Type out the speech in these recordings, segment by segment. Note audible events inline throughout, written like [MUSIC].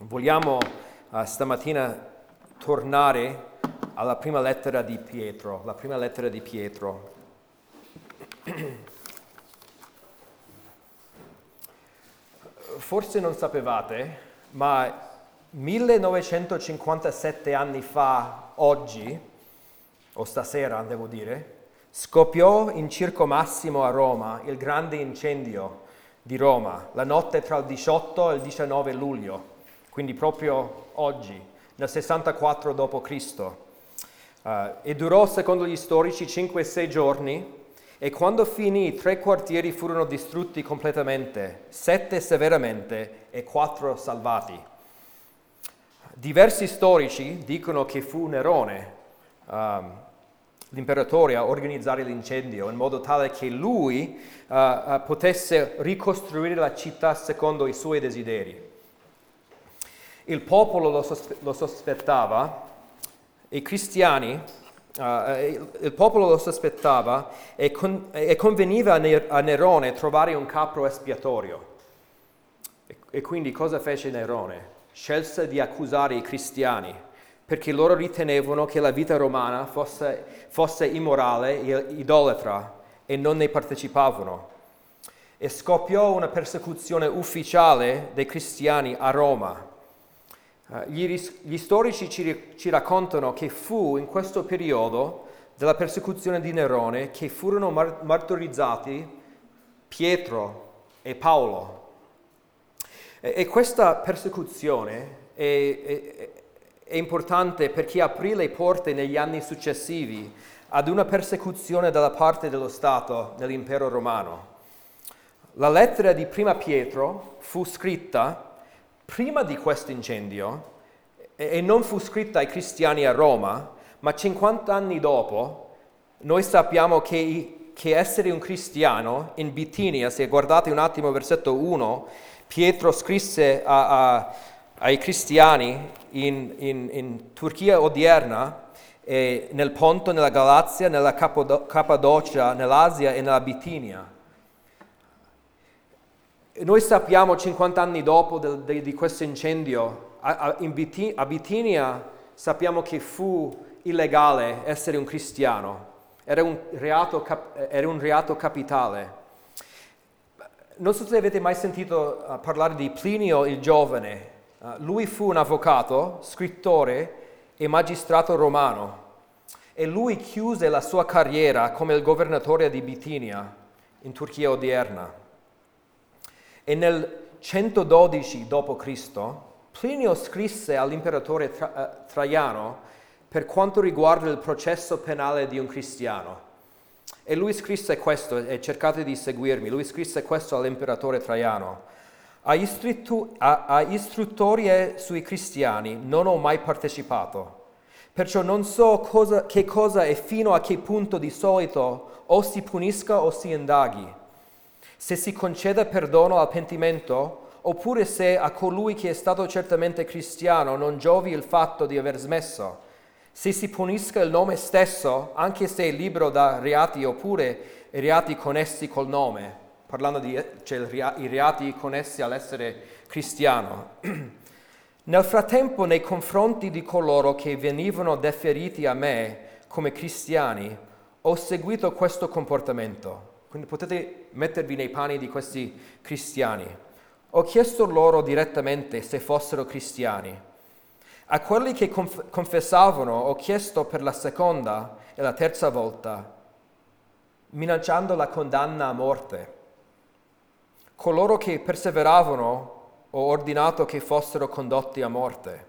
Vogliamo uh, stamattina tornare alla prima lettera di Pietro, la prima lettera di Pietro. [CLEARS THROAT] Forse non sapevate, ma 1957 anni fa, oggi, o stasera devo dire, scoppiò in Circo Massimo a Roma il grande incendio di Roma, la notte tra il 18 e il 19 luglio quindi proprio oggi, nel 64 d.C. Uh, e durò, secondo gli storici, 5-6 giorni e quando finì tre quartieri furono distrutti completamente, sette severamente e quattro salvati. Diversi storici dicono che fu Nerone, um, l'imperatore, a organizzare l'incendio in modo tale che lui uh, uh, potesse ricostruire la città secondo i suoi desideri. Il popolo lo, sospe- lo sospettava, i cristiani, uh, il popolo lo sospettava e, con- e conveniva a, Ner- a, Nerone trovare un capro espiatorio. E-, e quindi cosa fece Nerone? Scelse di accusare i cristiani perché loro ritenevano che la vita romana fosse, fosse immorale e idolatra e non ne partecipavano. E scoppiò una persecuzione ufficiale dei cristiani a Roma gli, gli, storici ci, raccontano che fu in questo periodo della persecuzione di Nerone che furono mar- martirizzati Pietro e Paolo. E, e questa persecuzione è, è, è importante perché aprì le porte negli anni successivi ad una persecuzione dalla parte dello Stato nell'impero romano. La lettera di Prima Pietro fu scritta prima di questo incendio e non fu scritta ai cristiani a Roma, ma 50 anni dopo noi sappiamo che, che essere un cristiano in Bitinia, se guardate un attimo versetto 1, Pietro scrisse a, a, ai cristiani in, in, in Turchia odierna, nel Ponto, nella Galazia, nella Cappadocia, nell'Asia e nella Bitinia. Noi sappiamo 50 anni dopo de, de, di questo incendio, a, a, a Bitinia sappiamo che fu illegale essere un cristiano, era un reato, era un reato capitale. Non so se avete mai sentito uh, parlare di Plinio il giovane. Uh, lui fu un avvocato, scrittore e magistrato romano e lui chiuse la sua carriera come il governatore di Bitinia in Turchia odierna. E nel 112 d.C. Plinio scrisse all'imperatore tra- eh, Traiano per quanto riguarda il processo penale di un cristiano. E lui scrisse questo, e cercate di seguirmi, lui scrisse questo all'imperatore Traiano. A, istrittu- a-, a istruttorie sui cristiani non ho mai partecipato, perciò non so cosa, che cosa e fino a che punto di solito o si punisca o si indaghi se si concede perdono al pentimento, oppure se a colui che è stato certamente cristiano non giovi il fatto di aver smesso, se si punisca il nome stesso, anche se è libero da reati oppure reati connessi col nome, parlando di cioè, i reati connessi all'essere cristiano. [CLEARS THROAT] Nel frattempo, nei confronti di coloro che venivano deferiti a me come cristiani, ho seguito questo comportamento quindi potete mettervi nei panni di questi cristiani. Ho chiesto loro direttamente se fossero cristiani. A quelli che conf- confessavano ho chiesto per la seconda e la terza volta, minacciando la condanna a morte. Coloro che perseveravano ho ordinato che fossero condotti a morte.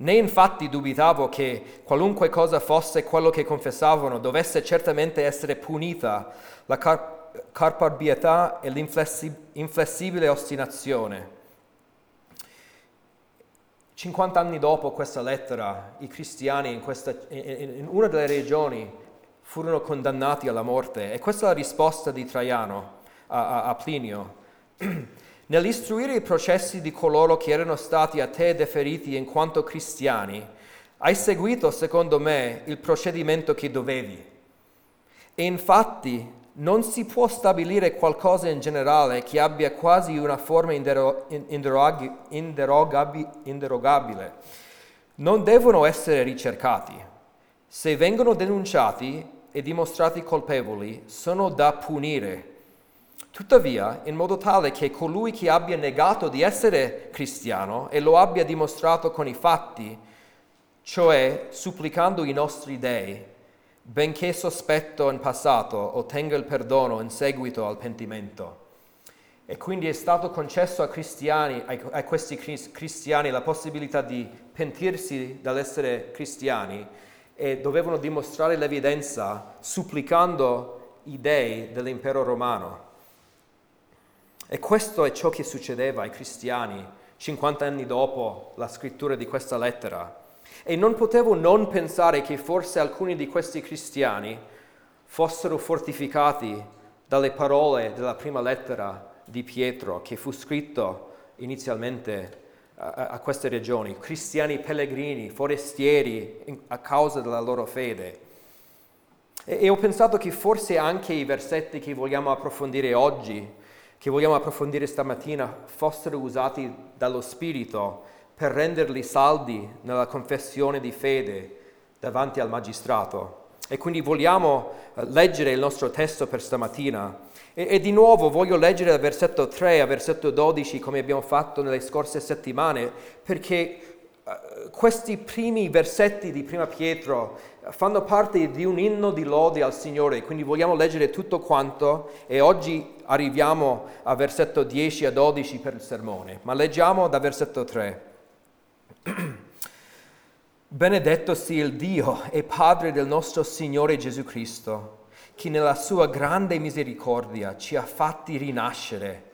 Né infatti dubitavo che qualunque cosa fosse quello che confessavano dovesse certamente essere punita la car- carparbietà e l'inflessibile ostinazione. 50 anni dopo questa lettera, i cristiani in, questa, in una delle regioni furono condannati alla morte e questa è la risposta di Traiano a, a, a Plinio. [CLEARS THROAT] Nell'istruire i processi di coloro che erano stati a te deferiti in quanto cristiani, hai seguito, secondo me, il procedimento che dovevi. E infatti non si può stabilire qualcosa in generale che abbia quasi una forma inderogabile. Non devono essere ricercati. Se vengono denunciati e dimostrati colpevoli, sono da punire. Tuttavia, in modo tale che colui che abbia negato di essere cristiano e lo abbia dimostrato con i fatti, cioè supplicando i nostri dei, benché sospetto in passato, ottenga il perdono in seguito al pentimento. E quindi è stato concesso a, cristiani, a questi cristiani la possibilità di pentirsi dall'essere cristiani e dovevano dimostrare l'evidenza supplicando i dei dell'impero romano. E questo è ciò che succedeva ai cristiani 50 anni dopo la scrittura di questa lettera. E non potevo non pensare che forse alcuni di questi cristiani fossero fortificati dalle parole della prima lettera di Pietro che fu scritto inizialmente a, a queste regioni, cristiani pellegrini, forestieri in, a causa della loro fede. E, e ho pensato che forse anche i versetti che vogliamo approfondire oggi, che vogliamo approfondire stamattina, fossero usati dallo Spirito per renderli saldi nella confessione di fede davanti al magistrato. E quindi vogliamo eh, leggere il nostro testo per stamattina. E, e, di nuovo voglio leggere dal versetto 3 al versetto 12 come abbiamo fatto nelle scorse settimane, perché uh, questi primi versetti di Prima Pietro fanno parte di un inno di lode al Signore, quindi vogliamo leggere tutto quanto e oggi arriviamo al versetto 10 a 12 per il sermone, ma leggiamo dal versetto 3. [CLEARS THROAT] Benedetto sia il Dio e Padre del nostro Signore Gesù Cristo, che nella sua grande misericordia ci ha fatti rinascere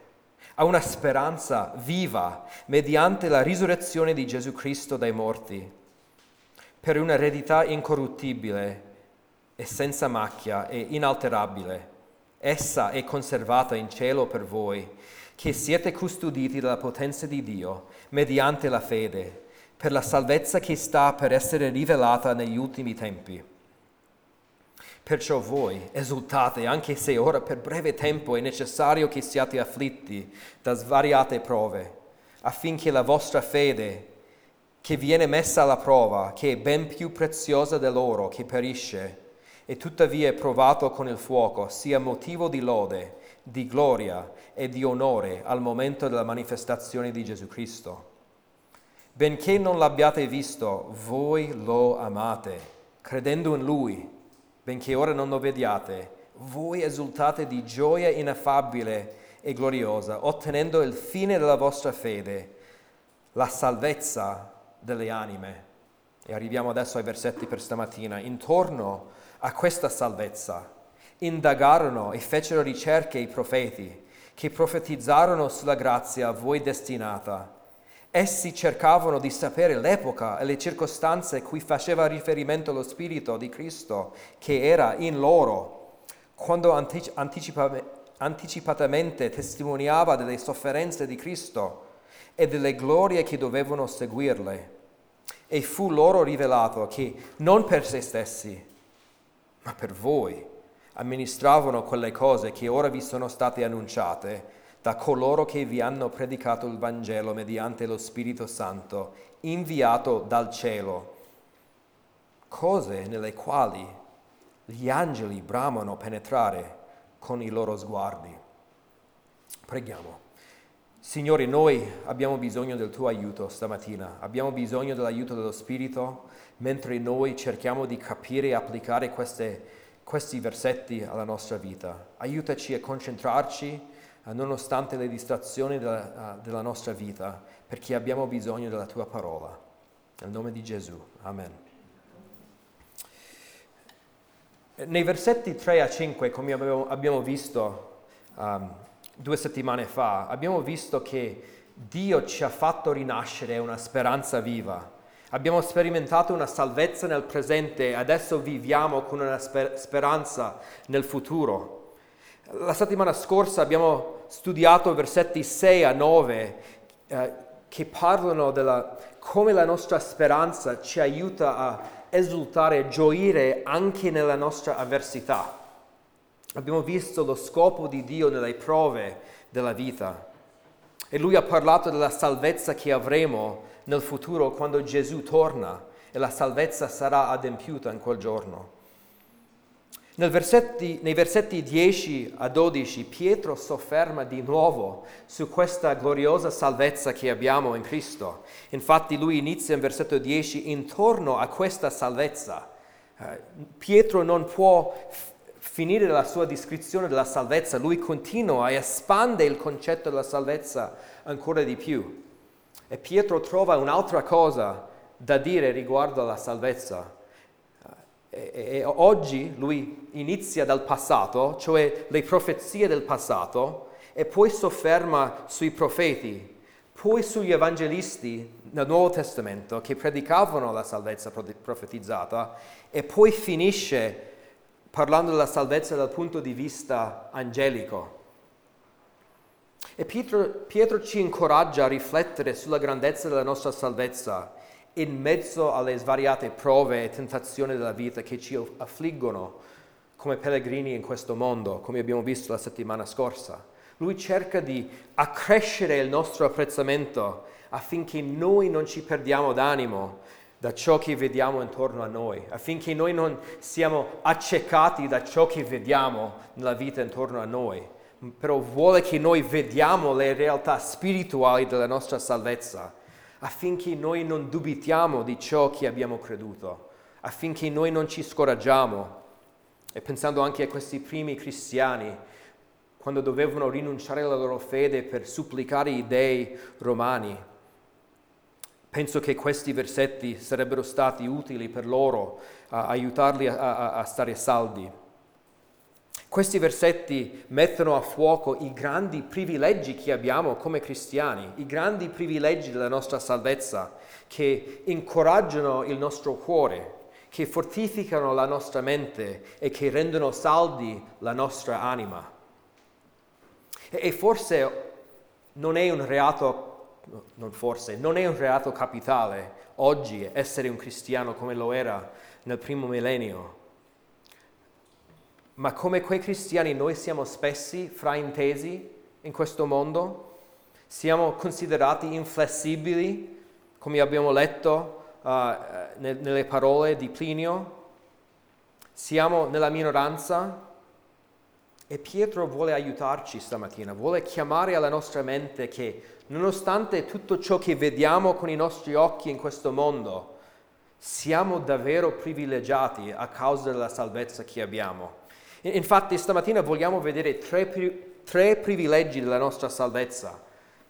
a una speranza viva mediante la risurrezione di Gesù Cristo dai morti, per un'eredità incorruttibile e senza macchia e inalterabile. Essa è conservata in cielo per voi, che siete custoditi dalla potenza di Dio mediante la fede per la salvezza che sta per essere rivelata negli ultimi tempi. Perciò voi esultate, anche se ora per breve tempo è necessario che siate afflitti da svariate prove, affinché la vostra fede, che viene messa alla prova, che è ben più preziosa dell'oro che perisce, e tuttavia è provato con il fuoco, sia motivo di lode, di gloria e di onore al momento della manifestazione di Gesù Cristo Benché non l'abbiate visto, voi lo amate, credendo in Lui. Benché ora non lo vediate, voi esultate di gioia ineffabile e gloriosa, ottenendo il fine della vostra fede, la salvezza delle anime. E arriviamo adesso ai versetti per stamattina. Intorno a questa salvezza indagarono e fecero ricerche i profeti, che profetizzarono sulla grazia a voi destinata Essi cercavano di sapere l'epoca e le circostanze cui faceva riferimento lo Spirito di Cristo che era in loro, quando anticipatamente testimoniava delle sofferenze di Cristo e delle glorie che dovevano seguirle. E fu loro rivelato che non per se stessi, ma per voi amministravano quelle cose che ora vi sono state annunciate da coloro che vi hanno predicato il Vangelo mediante lo Spirito Santo, inviato dal cielo, cose nelle quali gli angeli bramano penetrare con i loro sguardi. Preghiamo. Signore, noi abbiamo bisogno del tuo aiuto stamattina, abbiamo bisogno dell'aiuto dello Spirito mentre noi cerchiamo di capire e applicare queste, questi versetti alla nostra vita. Aiutaci a concentrarci nonostante le distrazioni della, della nostra vita, perché abbiamo bisogno della tua parola. Nel nome di Gesù. Amen. Nei versetti 3 a 5, come abbiamo visto um, due settimane fa, abbiamo visto che Dio ci ha fatto rinascere una speranza viva. Abbiamo sperimentato una salvezza nel presente adesso viviamo con una sper- speranza nel futuro. La settimana scorsa abbiamo studiato versetti 6 a 9 eh, che parlano della come la nostra speranza ci aiuta a esultare gioire anche nella nostra avversità. Abbiamo visto lo scopo di Dio nelle prove della vita. E lui ha parlato della salvezza che avremo nel futuro quando Gesù torna e la salvezza sarà adempiuta in quel giorno. Versetti, nei versetti 10 a 12 Pietro sofferma di nuovo su questa gloriosa salvezza che abbiamo in Cristo. Infatti lui inizia in versetto 10 intorno a questa salvezza. Eh, Pietro non può finire la sua descrizione della salvezza, lui continua e espande il concetto della salvezza ancora di più. E Pietro trova un'altra cosa da dire riguardo alla salvezza. E, e, oggi lui inizia dal passato, cioè le profezie del passato, e poi sofferma sui profeti, poi sugli evangelisti nel Nuovo Testamento che predicavano la salvezza profetizzata e poi finisce parlando della salvezza dal punto di vista angelico. E Pietro, Pietro ci incoraggia a riflettere sulla grandezza della nostra salvezza in mezzo alle svariate prove e tentazioni della vita che ci affliggono come pellegrini in questo mondo, come abbiamo visto la settimana scorsa. Lui cerca di accrescere il nostro apprezzamento affinché noi non ci perdiamo d'animo da ciò che vediamo intorno a noi, affinché noi non siamo accecati da ciò che vediamo nella vita intorno a noi, però vuole che noi vediamo le realtà spirituali della nostra salvezza affinché noi non dubitiamo di ciò che abbiamo creduto, affinché noi non ci scoraggiamo. E pensando anche a questi primi cristiani, quando dovevano rinunciare alla loro fede per supplicare i dei romani, penso che questi versetti sarebbero stati utili per loro, a aiutarli a, a, a stare saldi. Questi versetti mettono a fuoco i grandi privilegi che abbiamo come cristiani, i grandi privilegi della nostra salvezza, che incoraggiano il nostro cuore, che fortificano la nostra mente e che rendono saldi la nostra anima. E, forse non è un reato, non forse, non è un reato capitale oggi essere un cristiano come lo era nel primo millennio. Ma come quei cristiani noi siamo spessi fraintesi in questo mondo, siamo considerati inflessibili, come abbiamo letto uh, nelle parole di Plinio, siamo nella minoranza? E Pietro vuole aiutarci stamattina, vuole chiamare alla nostra mente che nonostante tutto ciò che vediamo con i nostri occhi in questo mondo, siamo davvero privilegiati a causa della salvezza che abbiamo. Infatti stamattina vogliamo vedere tre, tre privilegi della nostra salvezza,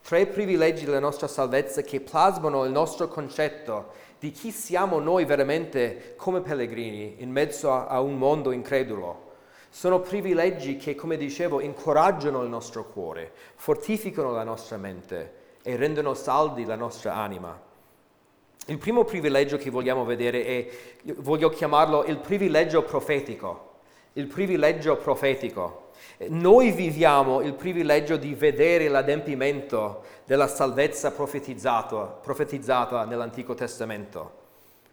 tre privilegi della nostra salvezza che plasmano il nostro concetto di chi siamo noi veramente come pellegrini in mezzo a, a un mondo incredulo. Sono privilegi che, come dicevo, incoraggiano il nostro cuore, fortificano la nostra mente e rendono saldi la nostra anima. Il primo privilegio che vogliamo vedere è, voglio chiamarlo il privilegio profetico il privilegio profetico. Noi viviamo il privilegio di vedere l'adempimento della salvezza profetizzata nell'Antico Testamento,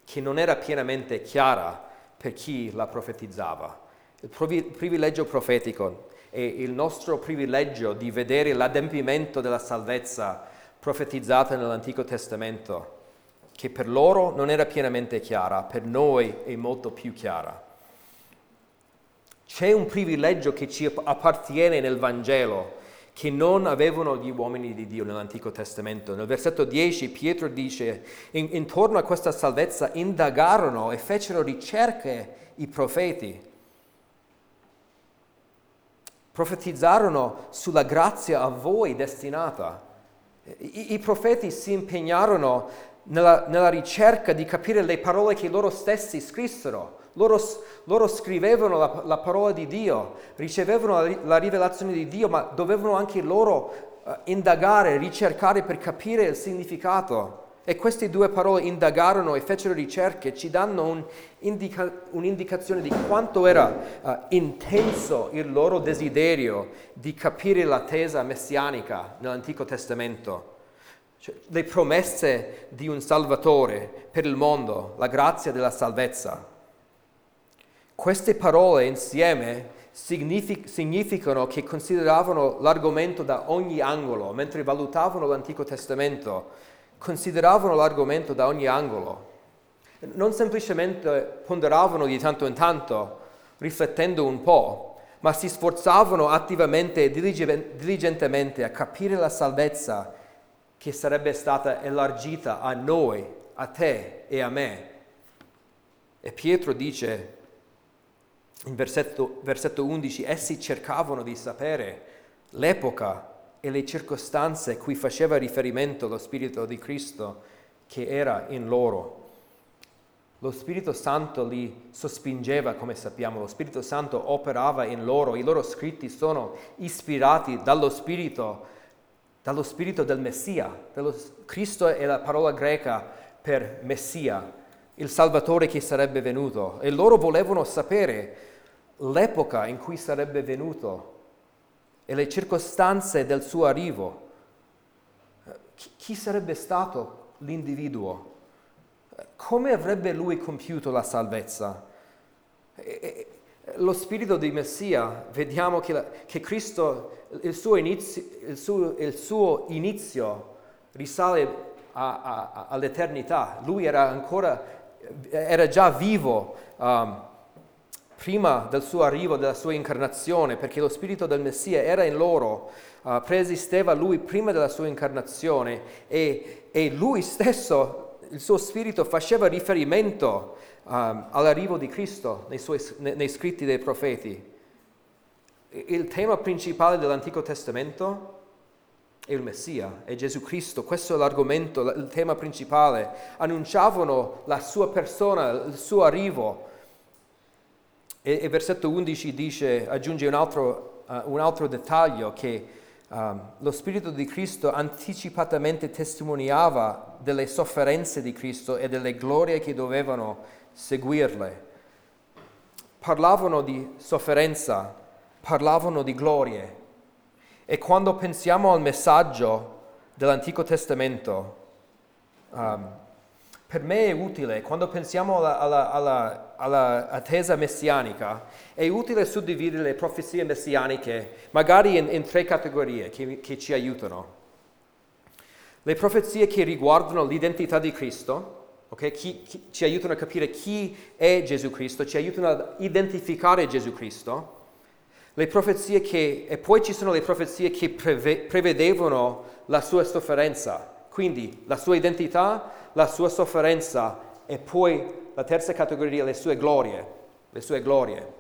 che non era pienamente chiara per chi la profetizzava. Il privilegio profetico è il nostro privilegio di vedere l'adempimento della salvezza profetizzata nell'Antico Testamento, che per loro non era pienamente chiara, per noi è molto più chiara. C'è un privilegio che ci appartiene nel Vangelo che non avevano gli uomini di Dio nell'Antico Testamento. Nel versetto 10 Pietro dice, in, intorno a questa salvezza indagarono e fecero ricerche i profeti. Profetizzarono sulla grazia a voi destinata. I, i profeti si impegnarono nella, nella ricerca di capire le parole che loro stessi scrissero loro, loro scrivevano la, la, parola di Dio, ricevevano la, la, rivelazione di Dio, ma dovevano anche loro uh, indagare, ricercare per capire il significato. E queste due parole indagarono e fecero ricerche, ci danno un indica, un'indicazione di quanto era uh, intenso il loro desiderio di capire la tesa messianica nell'Antico Testamento. Cioè, le promesse di un Salvatore per il mondo, la grazia della salvezza. Queste parole insieme signific- significano che consideravano l'argomento da ogni angolo, mentre valutavano l'Antico Testamento, consideravano l'argomento da ogni angolo. Non semplicemente ponderavano di tanto in tanto, riflettendo un po', ma si sforzavano attivamente e diligentemente a capire la salvezza che sarebbe stata elargita a noi, a te e a me. E Pietro dice in versetto, versetto 11, essi cercavano di sapere l'epoca e le circostanze cui faceva riferimento lo Spirito di Cristo che era in loro. Lo Spirito Santo li sospingeva, come sappiamo, lo Spirito Santo operava in loro, i loro scritti sono ispirati dallo Spirito, dallo Spirito del Messia. Dello, Cristo è la parola greca per Messia, il Salvatore che sarebbe venuto. E loro volevano sapere l'epoca in cui sarebbe venuto e le circostanze del suo arrivo. Chi sarebbe stato l'individuo? Come avrebbe lui compiuto la salvezza? Lo spirito di Messia, vediamo che, la, che Cristo, il suo, inizio, il, suo, il suo inizio risale a, a, all'eternità. Lui era ancora, era già vivo. Um, prima del suo arrivo, della sua incarnazione, perché lo spirito del Messia era in loro, uh, preesisteva lui prima della sua incarnazione e, e, lui stesso, il suo spirito, faceva riferimento um, all'arrivo di Cristo nei, suoi, nei, nei scritti dei profeti. Il tema principale dell'Antico Testamento è il Messia, è Gesù Cristo, questo è l'argomento, il tema principale. Annunciavano la sua persona, il suo arrivo e, e versetto 11 dice, aggiunge un altro, uh, un altro dettaglio che um, lo Spirito di Cristo anticipatamente testimoniava delle sofferenze di Cristo e delle glorie che dovevano seguirle. Parlavano di sofferenza, parlavano di glorie. E quando pensiamo al messaggio dell'Antico Testamento, um, per me è utile, quando pensiamo alla, alla, messianica, è utile suddividere le profezie messianiche magari in, in tre categorie che, che, ci aiutano. Le profezie che riguardano l'identità di Cristo, okay? chi, chi, ci aiutano a capire chi è Gesù Cristo, ci aiutano a identificare Gesù Cristo. Le profezie che, e poi ci sono le profezie che preve, prevedevano la sua sofferenza, quindi la sua identità, la sua sofferenza e poi la terza categoria, le sue glorie, le sue glorie.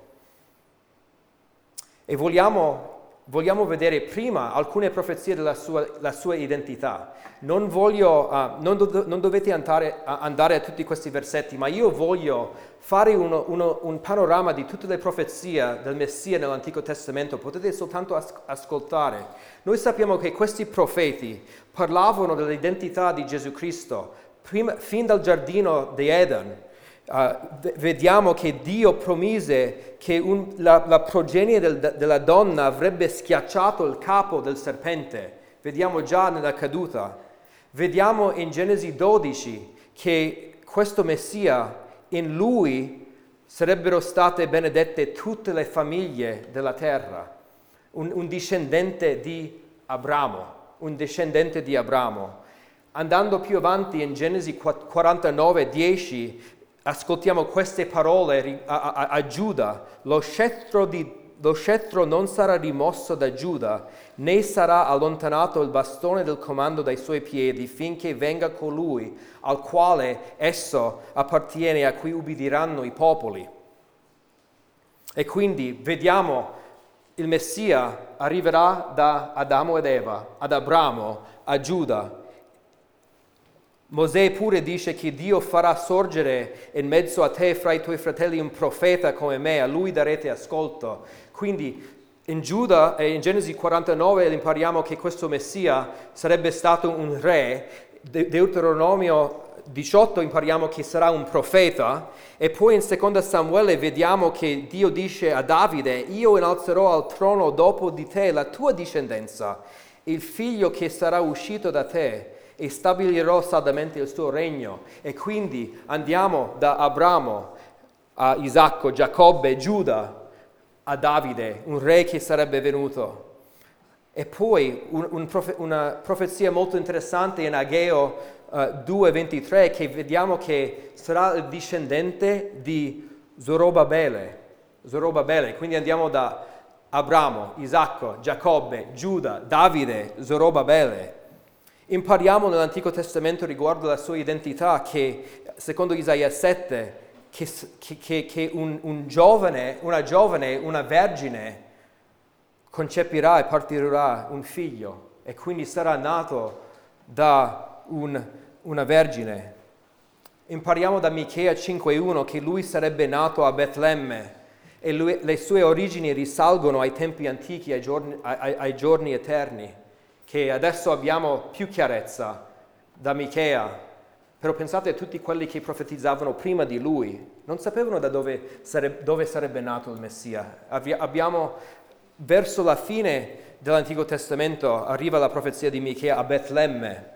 E vogliamo, vogliamo vedere prima alcune profezie della sua, sua identità. Non, voglio, uh, non, do, non dovete andare, uh, andare, a tutti questi versetti, ma io voglio fare uno, uno, un panorama di tutte le profezie del Messia nell'Antico Testamento. Potete soltanto as- ascoltare. Noi sappiamo che questi profeti parlavano dell'identità di Gesù Cristo, prima, fin dal giardino di Eden. Uh, vediamo che Dio promise che un, la, la, progenie del, della donna avrebbe schiacciato il capo del serpente. Vediamo già nella caduta. Vediamo in Genesi 12 che questo Messia, in lui sarebbero state benedette tutte le famiglie della terra. Un, un discendente di Abramo, un discendente di Abramo. Andando più avanti in Genesi 49, 10, ascoltiamo queste parole a, a, a Giuda. Lo scettro, di, lo scettro non sarà rimosso da Giuda, né sarà allontanato il bastone del comando dai suoi piedi, finché venga colui al quale esso appartiene, a cui ubbidiranno i popoli. E quindi vediamo il Messia arriverà da Adamo ed Eva, ad Abramo, a Giuda, Mosè pure dice che Dio farà sorgere in mezzo a te fra i tuoi fratelli un profeta come me, a lui darete ascolto. Quindi in Giuda e in Genesi 49 impariamo che questo Messia sarebbe stato un re, De- Deuteronomio 18 impariamo che sarà un profeta. E poi in seconda Samuele vediamo che Dio dice a Davide, io innalzerò al trono dopo di te la tua discendenza, il figlio che sarà uscito da te e stabilirò saldamente il suo regno. E quindi andiamo da Abramo a Isacco, Giacobbe, Giuda, a Davide, un re che sarebbe venuto. E poi un, un profe- una profezia molto interessante in Ageo uh, 2.23 che vediamo che sarà il discendente di Zorobabele. Zorobabele. Quindi andiamo da Abramo, Isacco, Giacobbe, Giuda, Davide, Zorobabele. Impariamo nell'Antico Testamento riguardo alla sua identità che, secondo Isaia 7, che, che, che un, un giovane, una giovane, una vergine, concepirà e partirà un figlio e quindi sarà nato da un, una vergine. Impariamo da Michea 5.1 che lui sarebbe nato a Betlemme e lui, le sue origini risalgono ai tempi antichi, ai giorni, ai, ai giorni eterni, che adesso abbiamo più chiarezza da Michea. Però pensate a tutti quelli che profetizzavano prima di lui, non sapevano da dove sarebbe, dove sarebbe nato il Messia. Abbiamo verso la fine dell'Antico Testamento arriva la profezia di Michea a Betlemme.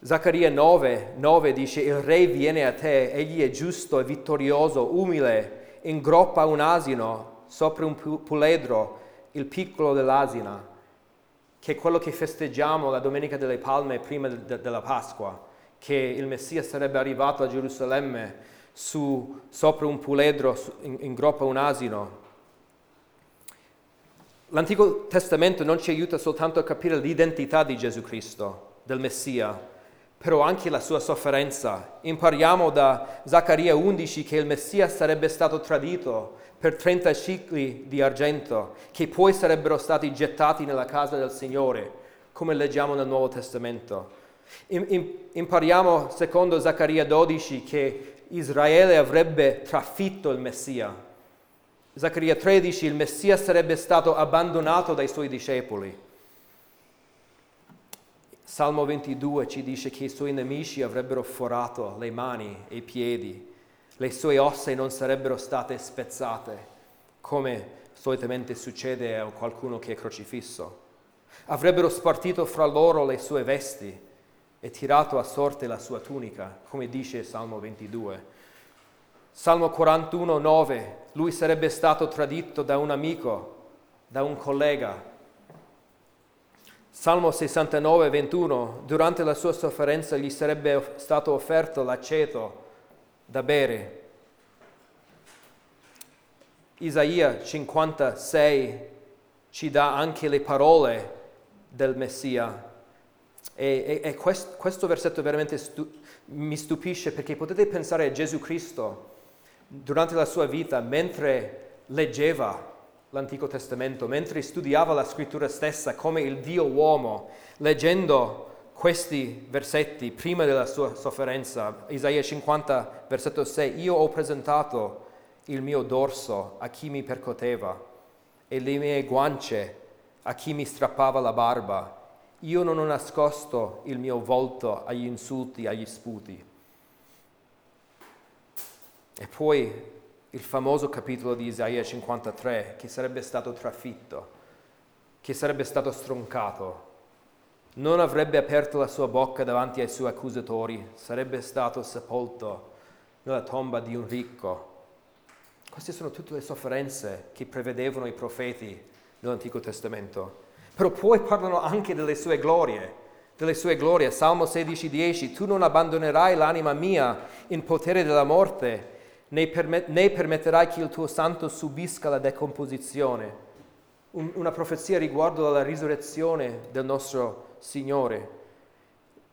Zaccaria 9, 9 dice, il re viene a te, egli è giusto e vittorioso, umile, ingroppa un asino sopra un puledro, il piccolo dell'asina, che quello che festeggiamo la Domenica delle Palme prima de- della Pasqua, che il Messia sarebbe arrivato a Gerusalemme su, sopra un puledro, ingroppa un asino, L'Antico Testamento non ci aiuta soltanto a capire l'identità di Gesù Cristo, del Messia, però anche la sua sofferenza. Impariamo da Zaccaria 11 che il Messia sarebbe stato tradito per 30 cicli di argento, che poi sarebbero stati gettati nella casa del Signore, come leggiamo nel Nuovo Testamento. Impariamo, secondo Zaccaria 12, che Israele avrebbe trafitto il Messia Zaccaria 13, il Messia sarebbe stato abbandonato dai suoi discepoli. Salmo 22 ci dice che i suoi nemici avrebbero forato le mani e i piedi, le sue ossa non sarebbero state spezzate, come solitamente succede a qualcuno che è crocifisso. Avrebbero spartito fra loro le sue vesti e tirato a sorte la sua tunica, come dice Salmo 22. Salmo 41, 9, lui sarebbe stato tradito da un amico, da un collega. Salmo 69, 21, durante la sua sofferenza gli sarebbe stato offerto l'aceto da bere. Isaia 56 ci dà anche le parole del Messia. E, e, e questo, questo, versetto veramente stu- mi stupisce perché potete pensare a Gesù Cristo durante la sua vita, mentre leggeva l'Antico Testamento, mentre studiava la scrittura stessa come il Dio uomo, leggendo questi versetti prima della sua sofferenza, Isaia 50, versetto 6, io ho presentato il mio dorso a chi mi percoteva e le mie guance a chi mi strappava la barba. Io non ho nascosto il mio volto agli insulti, agli sputi. E poi il famoso capitolo di Isaia 53, che sarebbe stato trafitto, che sarebbe stato stroncato, non avrebbe aperto la sua bocca davanti ai suoi accusatori, sarebbe stato sepolto nella tomba di un ricco. Queste sono tutte le sofferenze che prevedevano i profeti nell'Antico Testamento. Però poi parlano anche delle sue glorie, delle sue glorie. Salmo 16:10, tu non abbandonerai l'anima mia in potere della morte, né, permet- né permetterai che il tuo santo subisca la decomposizione. Un, una profezia riguardo alla risurrezione del nostro Signore.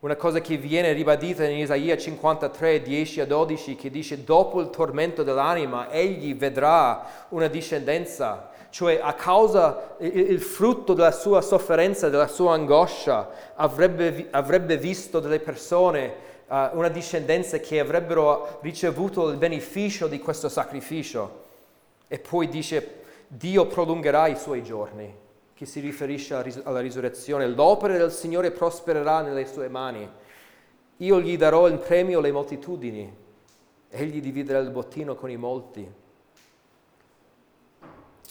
Una cosa che viene ribadita in Isaia 53, 10 a 12, che dice dopo il tormento dell'anima egli vedrà una discendenza, cioè a causa il, frutto della sua sofferenza, della sua angoscia, avrebbe, avrebbe visto delle persone uh, una discendenza che avrebbero ricevuto il beneficio di questo sacrificio. E poi dice, Dio prolungherà i suoi giorni, che si riferisce alla risurrezione. L'opera del Signore prospererà nelle sue mani. Io gli darò in premio le moltitudini, egli dividerà il bottino con i molti.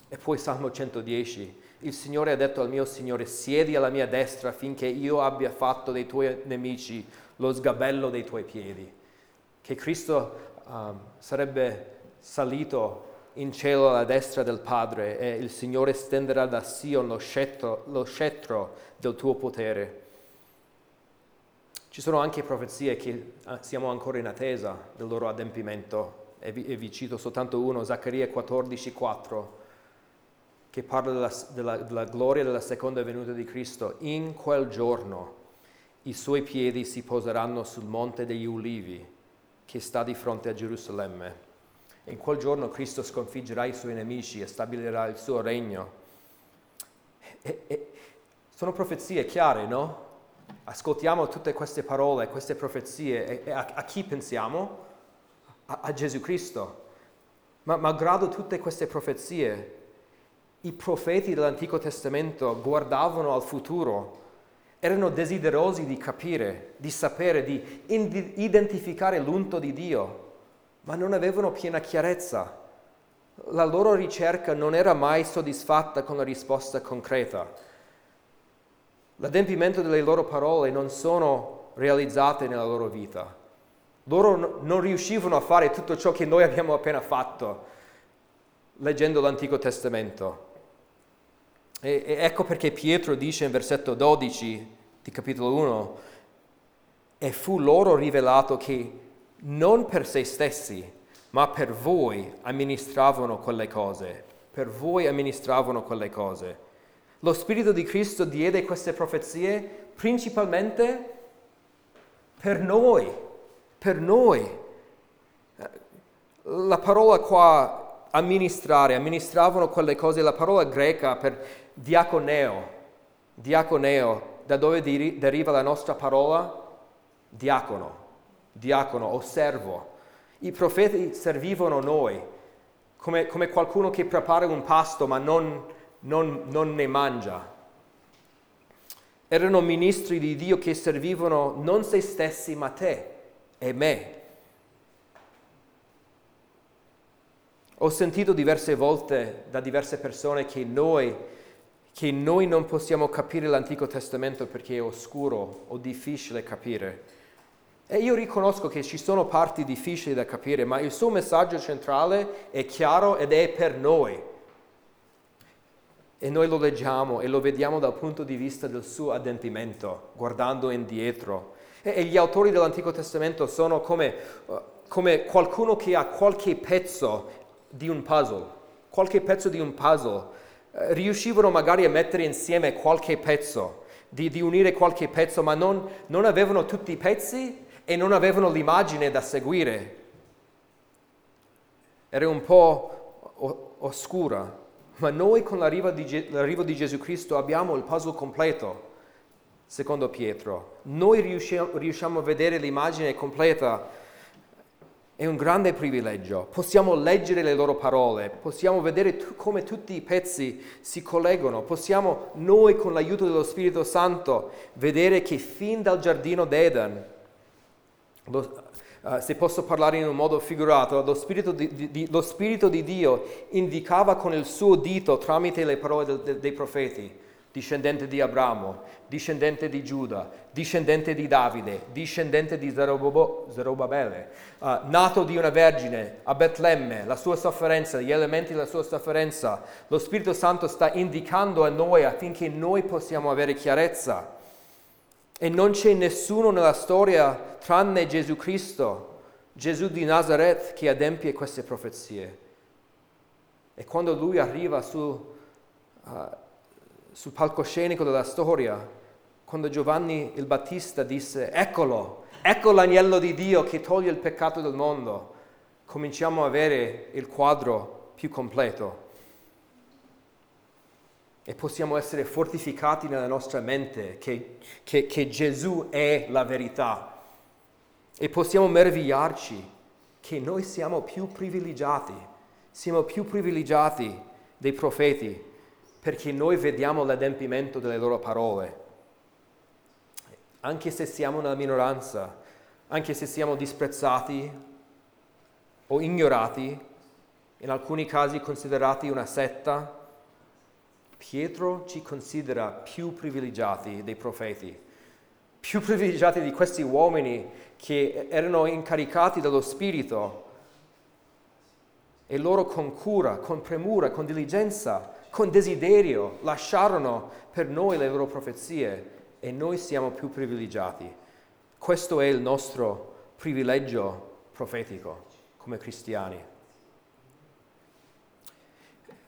E poi Salmo 110, il Signore ha detto al mio Signore, siedi alla mia destra finché io abbia fatto dei tuoi nemici lo sgabello dei tuoi piedi, che Cristo um, sarebbe salito in cielo alla destra del Padre e il Signore stenderà da Sion lo scettro, lo scettro del tuo potere. Ci sono anche profezie che ah, siamo ancora in attesa del loro adempimento e vi, e vi cito soltanto uno, Zaccaria 14, 4, che parla della, della, della gloria della seconda venuta di Cristo. In quel giorno i suoi piedi si poseranno sul monte degli ulivi che sta di fronte a Gerusalemme. In quel giorno Cristo sconfiggerà i suoi nemici e stabilirà il suo regno. E, e, sono profezie chiare, no? Ascoltiamo tutte queste parole, queste profezie e, a, a, chi pensiamo? A, a Gesù Cristo. Ma malgrado tutte queste profezie, i profeti dell'Antico Testamento guardavano al futuro, erano desiderosi di capire, di sapere, di identificare l'unto di Dio ma non avevano piena chiarezza. La loro ricerca non era mai soddisfatta con la risposta concreta. L'adempimento delle loro parole non sono realizzate nella loro vita. Loro non riuscivano a fare tutto ciò che noi abbiamo appena fatto leggendo l'Antico Testamento. E, e ecco perché Pietro dice in versetto 12 di capitolo 1, e fu loro rivelato che non per se stessi, ma per voi amministravano quelle cose, per voi amministravano quelle cose. Lo Spirito di Cristo diede queste profezie principalmente per noi, per noi. La parola qua amministrare, amministravano quelle cose, la parola greca per diaconeo, diaconeo, da dove deriva la nostra parola? Diacono diacono o servo. I profeti servivano noi, come, come qualcuno che prepara un pasto ma non, non, non ne mangia. Erano ministri di Dio che servivano non se stessi ma te e me. Ho sentito diverse volte da diverse persone che noi, che noi non possiamo capire l'Antico Testamento perché è oscuro o difficile capire. E io riconosco che ci sono parti difficili da capire, ma il suo messaggio centrale è chiaro ed è per noi. E noi lo leggiamo e lo vediamo dal punto di vista del suo adempimento, guardando indietro. E, e gli autori dell'Antico Testamento sono come, uh, come qualcuno che ha qualche pezzo di un puzzle, qualche pezzo di un puzzle. Uh, riuscivano magari a mettere insieme qualche pezzo, di, di unire qualche pezzo, ma non, non avevano tutti i pezzi e non avevano l'immagine da seguire. Era un po' oscura, ma noi con l'arrivo di, l'arrivo di Gesù Cristo abbiamo il puzzle completo, secondo Pietro. Noi riusciamo, riusciamo a vedere l'immagine completa. È un grande privilegio. Possiamo leggere le loro parole, possiamo vedere t- come tutti i pezzi si collegano, possiamo noi con l'aiuto dello Spirito Santo vedere che fin dal giardino d'Eden lo, uh, se posso parlare in un modo figurato, lo spirito di, di, lo spirito di, Dio indicava con il suo dito tramite le parole de, de, dei profeti, discendente di Abramo, discendente di Giuda, discendente di Davide, discendente di Zerobabele, uh, nato di una vergine a Betlemme, la sua sofferenza, gli elementi della sua sofferenza. Lo Spirito Santo sta indicando a noi affinché noi possiamo avere chiarezza e non c'è nessuno nella storia tranne Gesù Cristo, Gesù di Nazareth, che adempie queste profezie. E quando lui arriva su, uh, sul palcoscenico della storia, quando Giovanni il Battista disse, eccolo, ecco l'agnello di Dio che toglie il peccato del mondo, cominciamo a avere il quadro più completo e possiamo essere fortificati nella nostra mente che, che, che Gesù è la verità e possiamo meravigliarci che noi siamo più privilegiati, siamo più privilegiati dei profeti perché noi vediamo l'adempimento delle loro parole. Anche se siamo nella minoranza, anche se siamo disprezzati o ignorati, in alcuni casi considerati una setta, Pietro ci considera più privilegiati dei profeti, più privilegiati di questi uomini che erano incaricati dallo Spirito e loro con cura, con premura, con diligenza, con desiderio lasciarono per noi le loro profezie e noi siamo più privilegiati. Questo è il nostro privilegio profetico come cristiani.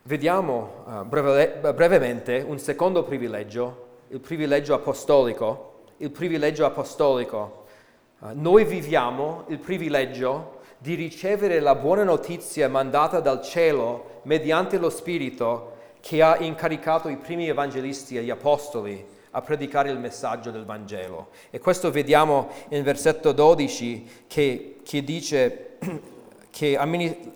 Vediamo uh, breve, brevemente un secondo privilegio, il privilegio apostolico. Il privilegio apostolico. Uh, noi viviamo il privilegio di ricevere la buona notizia mandata dal cielo mediante lo Spirito che ha incaricato i primi evangelisti e gli apostoli a predicare il messaggio del Vangelo. E questo vediamo nel versetto 12 che, che dice [CLEARS THROAT] che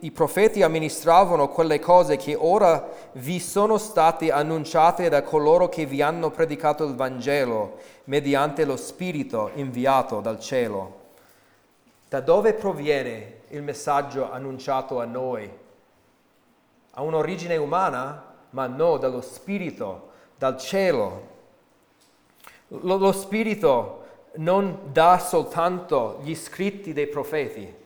i profeti amministravano quelle cose che ora vi sono state annunciate da coloro che vi hanno predicato il Vangelo mediante lo Spirito inviato dal cielo. Da dove proviene il messaggio annunciato a noi? Ha un'origine umana? Ma no, dallo Spirito, dal cielo. Lo, lo Spirito non dà soltanto gli scritti dei profeti,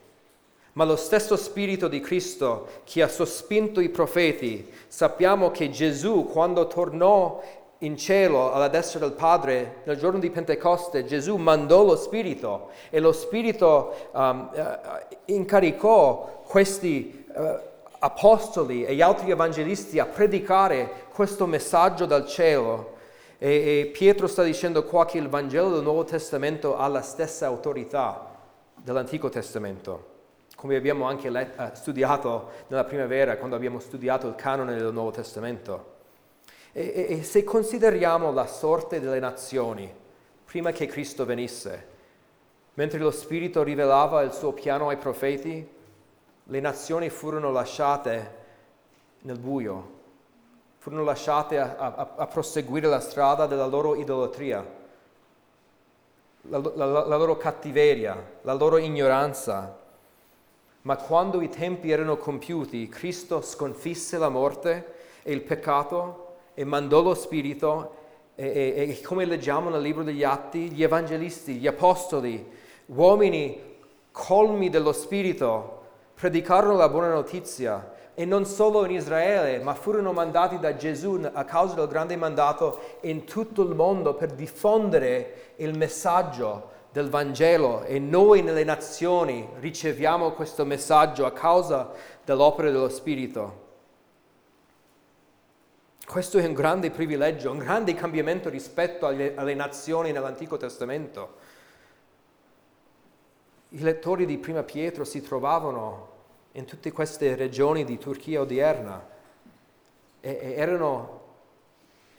ma lo stesso Spirito di Cristo che ha sospinto i profeti. Sappiamo che Gesù, quando tornò in cielo alla destra del Padre nel giorno di Pentecoste, Gesù mandò lo Spirito e lo Spirito um, uh, incaricò questi uh, apostoli e gli altri evangelisti a predicare questo messaggio dal cielo. E, e Pietro sta dicendo qua che il Vangelo del Nuovo Testamento ha la stessa autorità dell'Antico Testamento come abbiamo anche let- uh, studiato nella primavera quando abbiamo studiato il canone del Nuovo Testamento. E, e, e se consideriamo la sorte delle nazioni prima che Cristo venisse, mentre lo Spirito rivelava il suo piano ai profeti, le nazioni furono lasciate nel buio, furono lasciate a, a, a proseguire la strada della loro idolatria, la, la, la loro cattiveria, la loro ignoranza. Ma quando i tempi erano compiuti, Cristo sconfisse la morte e il peccato e mandò lo Spirito e, e, e, come leggiamo nel libro degli Atti, gli evangelisti, gli apostoli, uomini colmi dello Spirito, predicarono la buona notizia e non solo in Israele, ma furono mandati da Gesù a causa del grande mandato in tutto il mondo per diffondere il messaggio del Vangelo e noi nelle nazioni riceviamo questo messaggio a causa dell'opera dello Spirito. Questo è un grande privilegio, un grande cambiamento rispetto alle, alle nazioni nell'Antico Testamento. I lettori di Prima Pietro si trovavano in tutte queste regioni di Turchia odierna e, e erano,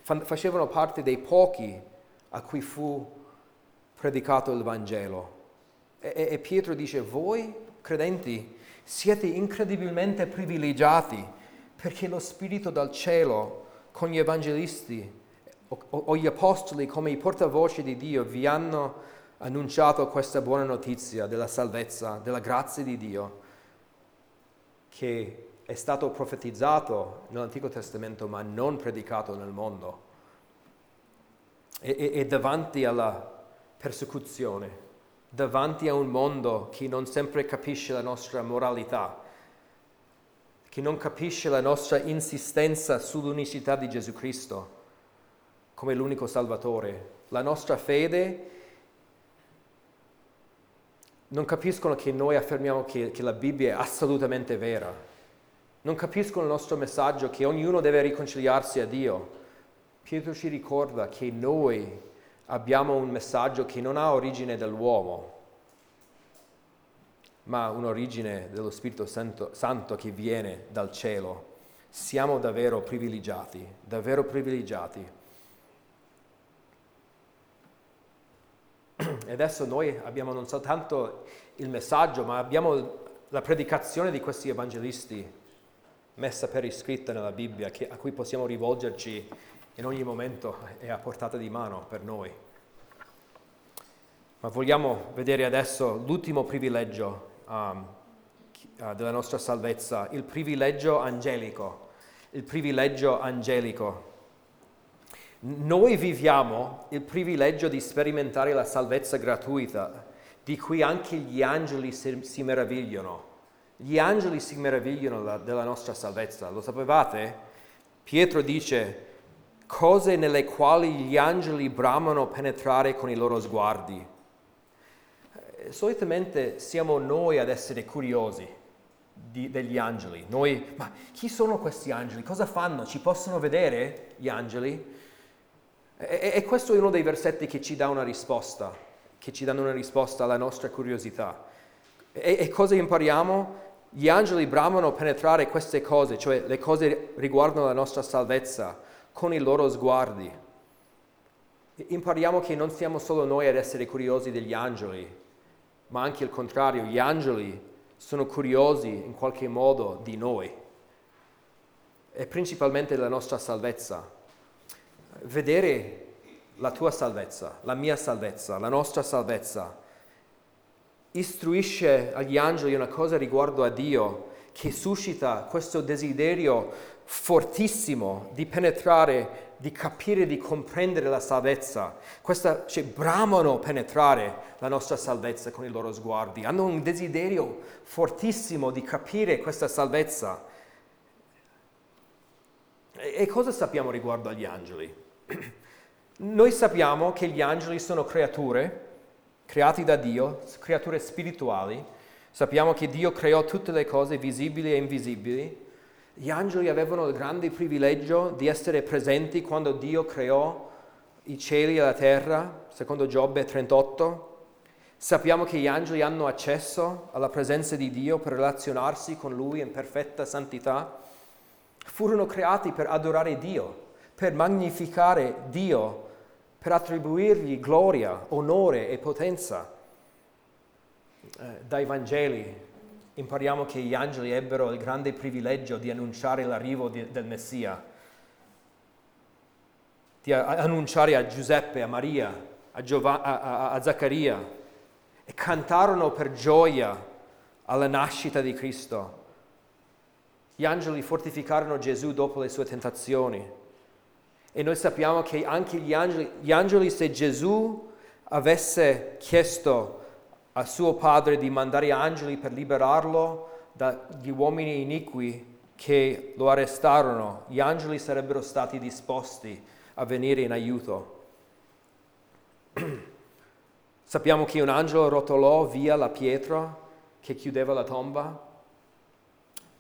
facevano parte dei pochi a cui fu predicato il Vangelo. E, e Pietro dice, voi credenti siete incredibilmente privilegiati perché lo Spirito dal cielo con gli evangelisti o, o gli apostoli come i portavoce di Dio vi hanno annunciato questa buona notizia della salvezza, della grazia di Dio, che è stato profetizzato nell'Antico Testamento ma non predicato nel mondo. E, e, e davanti alla persecuzione, davanti a un mondo che non sempre capisce la nostra moralità, che non capisce la nostra insistenza sull'unicità di Gesù Cristo come l'unico Salvatore. La nostra fede non capiscono che noi affermiamo che, che la Bibbia è assolutamente vera. Non capiscono il nostro messaggio che ognuno deve riconciliarsi a Dio. Pietro ci ricorda che noi abbiamo un messaggio che non ha origine dall'uomo, ma un'origine dello Spirito Santo, Santo che viene dal cielo. Siamo davvero privilegiati, davvero privilegiati. E adesso noi abbiamo non soltanto il messaggio, ma abbiamo la predicazione di questi evangelisti messa per iscritta nella Bibbia, che, a cui possiamo rivolgerci in ogni momento è a portata di mano per noi. Ma vogliamo vedere adesso l'ultimo privilegio um, uh, della nostra salvezza, il privilegio angelico. Il privilegio angelico. Noi viviamo il privilegio di sperimentare la salvezza gratuita, di cui anche gli angeli si, si meravigliano. Gli angeli si meravigliano della nostra salvezza, lo sapevate? Pietro dice cose nelle quali gli angeli bramano penetrare con i loro sguardi. Eh, solitamente siamo noi ad essere curiosi di, degli angeli. Noi, ma chi sono questi angeli? Cosa fanno? Ci possono vedere gli angeli? E, e questo è uno dei versetti che ci dà una risposta, che ci danno una risposta alla nostra curiosità. E, e cosa impariamo? Gli angeli bramano penetrare queste cose, cioè le cose riguardano la nostra salvezza, con i loro sguardi. Impariamo che non siamo solo noi ad essere curiosi degli angeli, ma anche il contrario, gli angeli sono curiosi in qualche modo di noi e principalmente della nostra salvezza. Vedere la tua salvezza, la mia salvezza, la nostra salvezza istruisce agli angeli una cosa riguardo a Dio che suscita questo desiderio fortissimo di penetrare, di capire, di comprendere la salvezza. Questa, cioè, bramano penetrare la nostra salvezza con i loro sguardi, hanno un desiderio fortissimo di capire questa salvezza. E, e cosa sappiamo riguardo agli angeli? [CLEARS THROAT] Noi sappiamo che gli angeli sono creature creati da Dio, creature spirituali. Sappiamo che Dio creò tutte le cose visibili e invisibili. Gli angeli avevano il grande privilegio di essere presenti quando Dio creò i cieli e la terra, secondo Giobbe 38. Sappiamo che gli angeli hanno accesso alla presenza di Dio per relazionarsi con Lui in perfetta santità. Furono creati per adorare Dio, per magnificare Dio per attribuirgli gloria, onore e potenza. Eh, dai Vangeli impariamo che gli angeli ebbero il grande privilegio di annunciare l'arrivo di, del Messia, di a, annunciare a Giuseppe, a Maria, a, Giova, a, a Zaccaria e cantarono per gioia alla nascita di Cristo. Gli angeli fortificarono Gesù dopo le sue tentazioni. E noi sappiamo che anche gli angeli, gli angeli, se Gesù avesse chiesto a suo padre di mandare angeli per liberarlo dagli uomini iniqui che lo arrestarono, gli angeli sarebbero stati disposti a venire in aiuto. [CLEARS THROAT] Sappiamo che un angelo rotolò via la pietra che chiudeva la tomba,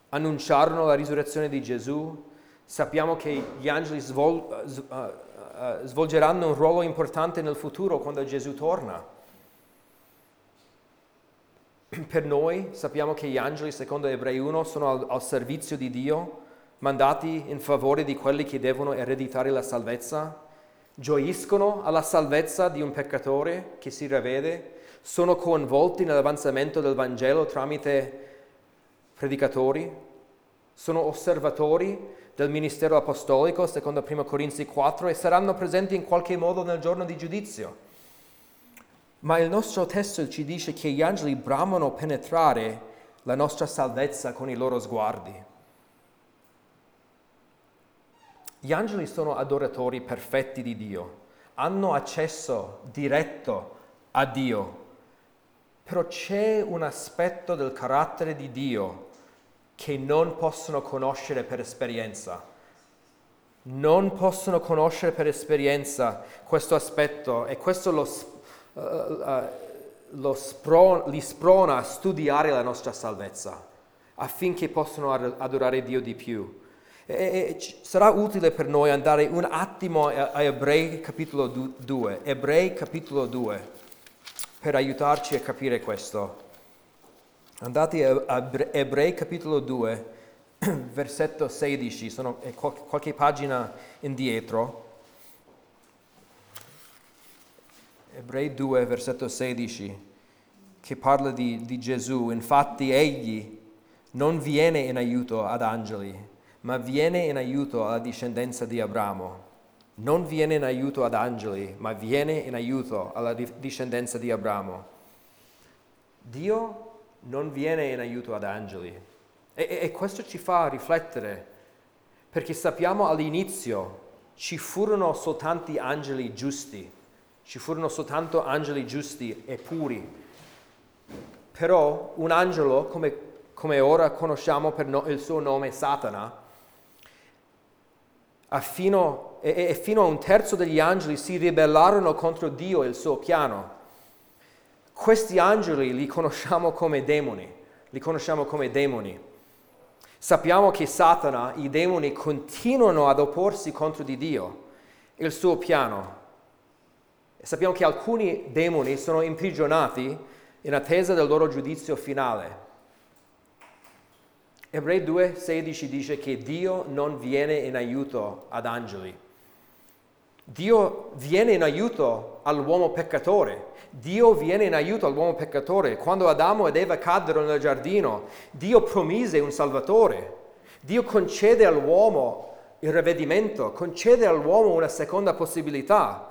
annunciarono la risurrezione di Gesù Sappiamo che gli angeli svol- uh, uh, svolgeranno un ruolo importante nel futuro quando Gesù torna. [CLEARS THROAT] Per noi sappiamo che gli angeli, secondo Ebrei 1, sono al, al servizio di Dio, mandati in favore di quelli che devono ereditare la salvezza, gioiscono alla salvezza di un peccatore che si ravvede, sono coinvolti nell'avanzamento del Vangelo tramite predicatori, sono osservatori del ministero apostolico, secondo 1 Corinzi 4, e saranno presenti in qualche modo nel giorno di giudizio. Ma il nostro testo ci dice che gli angeli bramano penetrare la nostra salvezza con i loro sguardi. Gli angeli sono adoratori perfetti di Dio, hanno accesso diretto a Dio, però c'è un aspetto del carattere di Dio che non possono conoscere per esperienza. Non possono conoscere per esperienza questo aspetto e questo lo, uh, spron- li sprona a studiare la nostra salvezza affinché possano adorare Dio di più. E, e, sarà utile per noi andare un attimo a, a Ebrei capitolo 2, Ebrei capitolo 2, per aiutarci a capire questo. Andate a Ebrei capitolo 2, [CLEARS THROAT] versetto 16, sono qualche pagina indietro. Ebrei 2, versetto 16, che parla di, di Gesù. Infatti egli non viene in aiuto ad angeli, ma viene in aiuto alla discendenza di Abramo. Non viene in aiuto ad angeli, ma viene in aiuto alla discendenza di Abramo. Dio non viene in aiuto ad angeli. E, e, e questo ci fa riflettere, perché sappiamo all'inizio ci furono soltanto angeli giusti, ci furono soltanto angeli giusti e puri. Però un angelo come, come ora conosciamo per no- il suo nome Satana, fino, e, e fino a un terzo degli angeli si ribellarono contro Dio e il suo piano. Questi angeli li conosciamo come demoni, li conosciamo come demoni. Sappiamo che Satana, i demoni, continuano ad opporsi contro di Dio il suo piano. Sappiamo che alcuni demoni sono imprigionati in attesa del loro giudizio finale. Ebrei 2,16 dice che Dio non viene in aiuto ad angeli. Dio viene in aiuto all'uomo peccatore. Dio viene in aiuto all'uomo peccatore. Quando Adamo ed Eva caddero nel giardino, Dio promise un Salvatore. Dio concede all'uomo il ravvedimento, concede all'uomo una seconda possibilità.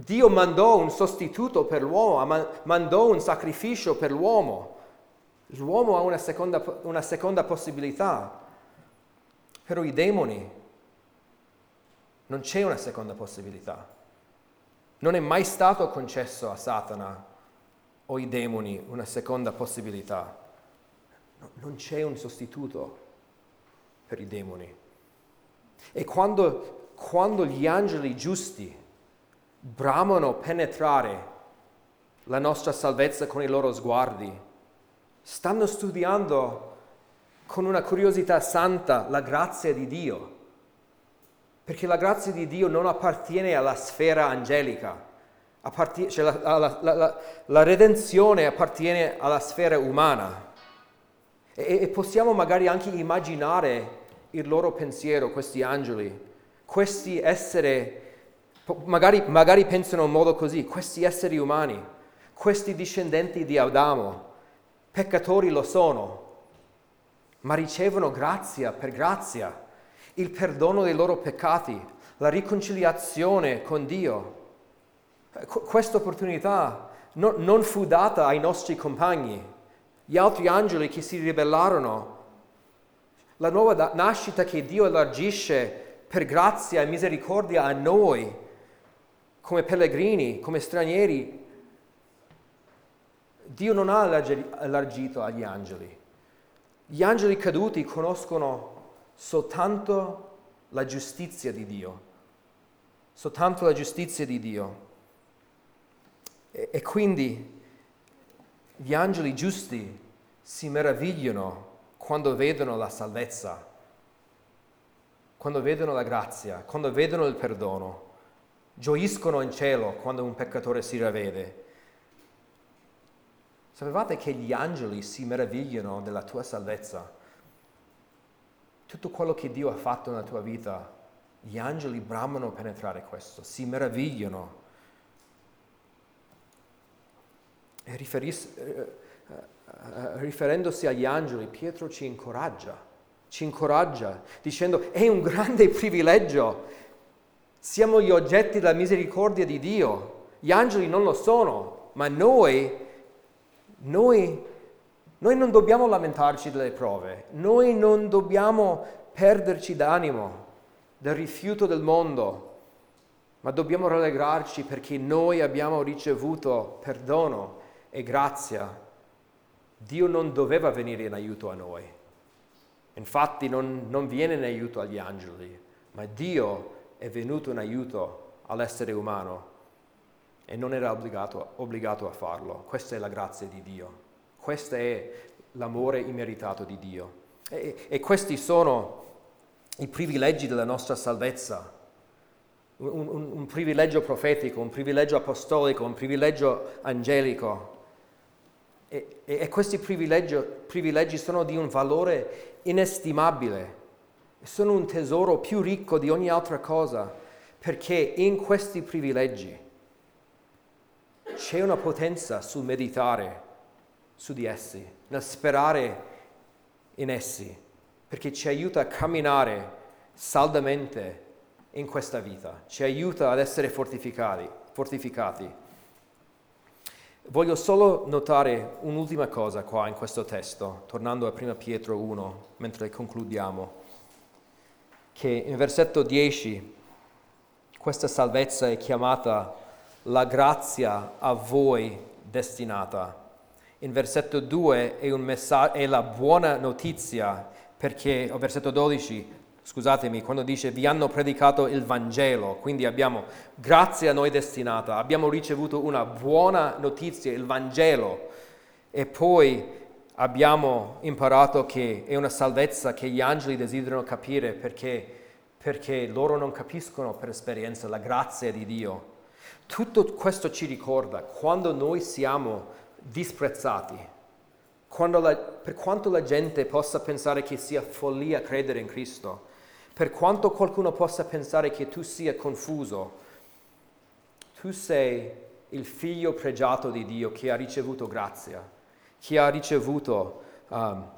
Dio mandò un sostituto per l'uomo, mandò un sacrificio per l'uomo. L'uomo ha una seconda, una seconda possibilità, però i demoni non c'è una seconda possibilità. Non è mai stato concesso a Satana o ai demoni una seconda possibilità. No, non c'è un sostituto per i demoni. E quando, quando gli angeli giusti bramano penetrare la nostra salvezza con i loro sguardi, stanno studiando con una curiosità santa la grazia di Dio, perché la grazia di Dio non appartiene alla sfera angelica, appartiene, cioè la, la, la, la, redenzione appartiene alla sfera umana. E, e possiamo magari anche immaginare il loro pensiero, questi angeli, questi esseri, magari, magari pensano in modo così, questi esseri umani, questi discendenti di Adamo, Peccatori lo sono, ma ricevono grazia per grazia, il perdono dei loro peccati, la riconciliazione con Dio. Questa opportunità non, non fu data ai nostri compagni, gli altri angeli che si ribellarono, la nuova nascita che Dio elargisce per grazia e misericordia a noi, come pellegrini, come stranieri, Dio non ha allargito agli angeli. Gli angeli caduti conoscono soltanto la giustizia di Dio, soltanto la giustizia di Dio. E, e quindi gli angeli giusti si meravigliano quando vedono la salvezza, quando vedono la grazia, quando vedono il perdono. Gioiscono in cielo quando un peccatore si ravvede Sapevate che gli angeli si meravigliano della tua salvezza? Tutto quello che Dio ha fatto nella tua vita, gli angeli bramano a penetrare questo, si meravigliano. E riferis- eh, riferendosi agli angeli, Pietro ci incoraggia, ci incoraggia dicendo è un grande privilegio, siamo gli oggetti della misericordia di Dio, gli angeli non lo sono, ma noi noi, noi non dobbiamo lamentarci delle prove, noi non dobbiamo perderci d'animo del rifiuto del mondo, ma dobbiamo rallegrarci perché noi abbiamo ricevuto perdono e grazia. Dio non doveva venire in aiuto a noi. Infatti non, non, viene in aiuto agli angeli, ma Dio è venuto in aiuto all'essere umano e non era obbligato, obbligato a farlo. Questa è la grazia di Dio, questo è l'amore immeritato di Dio. E, e questi sono i privilegi della nostra salvezza. Un, un, un, privilegio profetico, un privilegio apostolico, un privilegio angelico. E, e, e questi privilegi, privilegi sono di un valore inestimabile, sono un tesoro più ricco di ogni altra cosa, perché in questi privilegi c'è una potenza sul meditare su di essi, nel sperare in essi, perché ci aiuta a camminare saldamente in questa vita, ci aiuta ad essere fortificati. fortificati. Voglio solo notare un'ultima cosa qua in questo testo, tornando a 1 Pietro 1, mentre concludiamo, che in versetto 10 questa salvezza è chiamata la grazia a voi destinata. In versetto 2 è, messa- è la buona notizia perché, o versetto 12, scusatemi, quando dice vi hanno predicato il Vangelo, quindi abbiamo grazia a noi destinata, abbiamo ricevuto una buona notizia, il Vangelo, e poi abbiamo imparato che è una salvezza che gli angeli desiderano capire perché, perché loro non capiscono per esperienza la grazia di Dio. Tutto questo ci ricorda quando noi siamo disprezzati, la, per quanto la gente possa pensare che sia follia credere in Cristo, per quanto qualcuno possa pensare che tu sia confuso, tu sei il figlio pregiato di Dio che ha ricevuto grazia, che ha ricevuto um,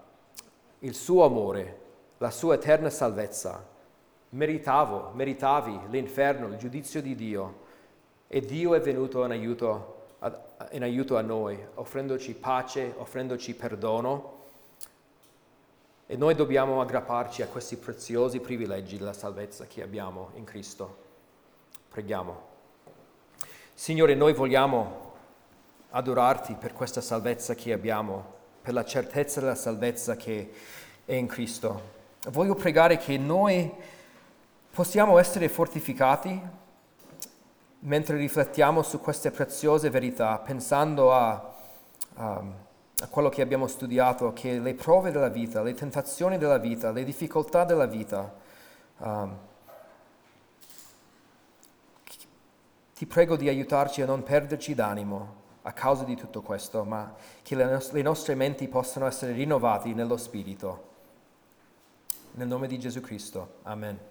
il suo amore, la sua eterna salvezza. Meritavo, meritavi l'inferno, il giudizio di Dio e Dio è venuto in aiuto, in aiuto a noi, offrendoci pace, offrendoci perdono e noi dobbiamo aggrapparci a questi preziosi privilegi della salvezza che abbiamo in Cristo. Preghiamo. Signore, noi vogliamo adorarti per questa salvezza che abbiamo, per la certezza della salvezza che è in Cristo. Voglio pregare che noi possiamo essere fortificati mentre riflettiamo su queste preziose verità, pensando a... Um, a quello che abbiamo studiato, che le prove della vita, le tentazioni della vita, le difficoltà della vita, um, ti prego di aiutarci a non perderci d'animo a causa di tutto questo, ma che le, nos- le nostre menti possano essere rinnovate nello Spirito. Nel nome di Gesù Cristo. Amen.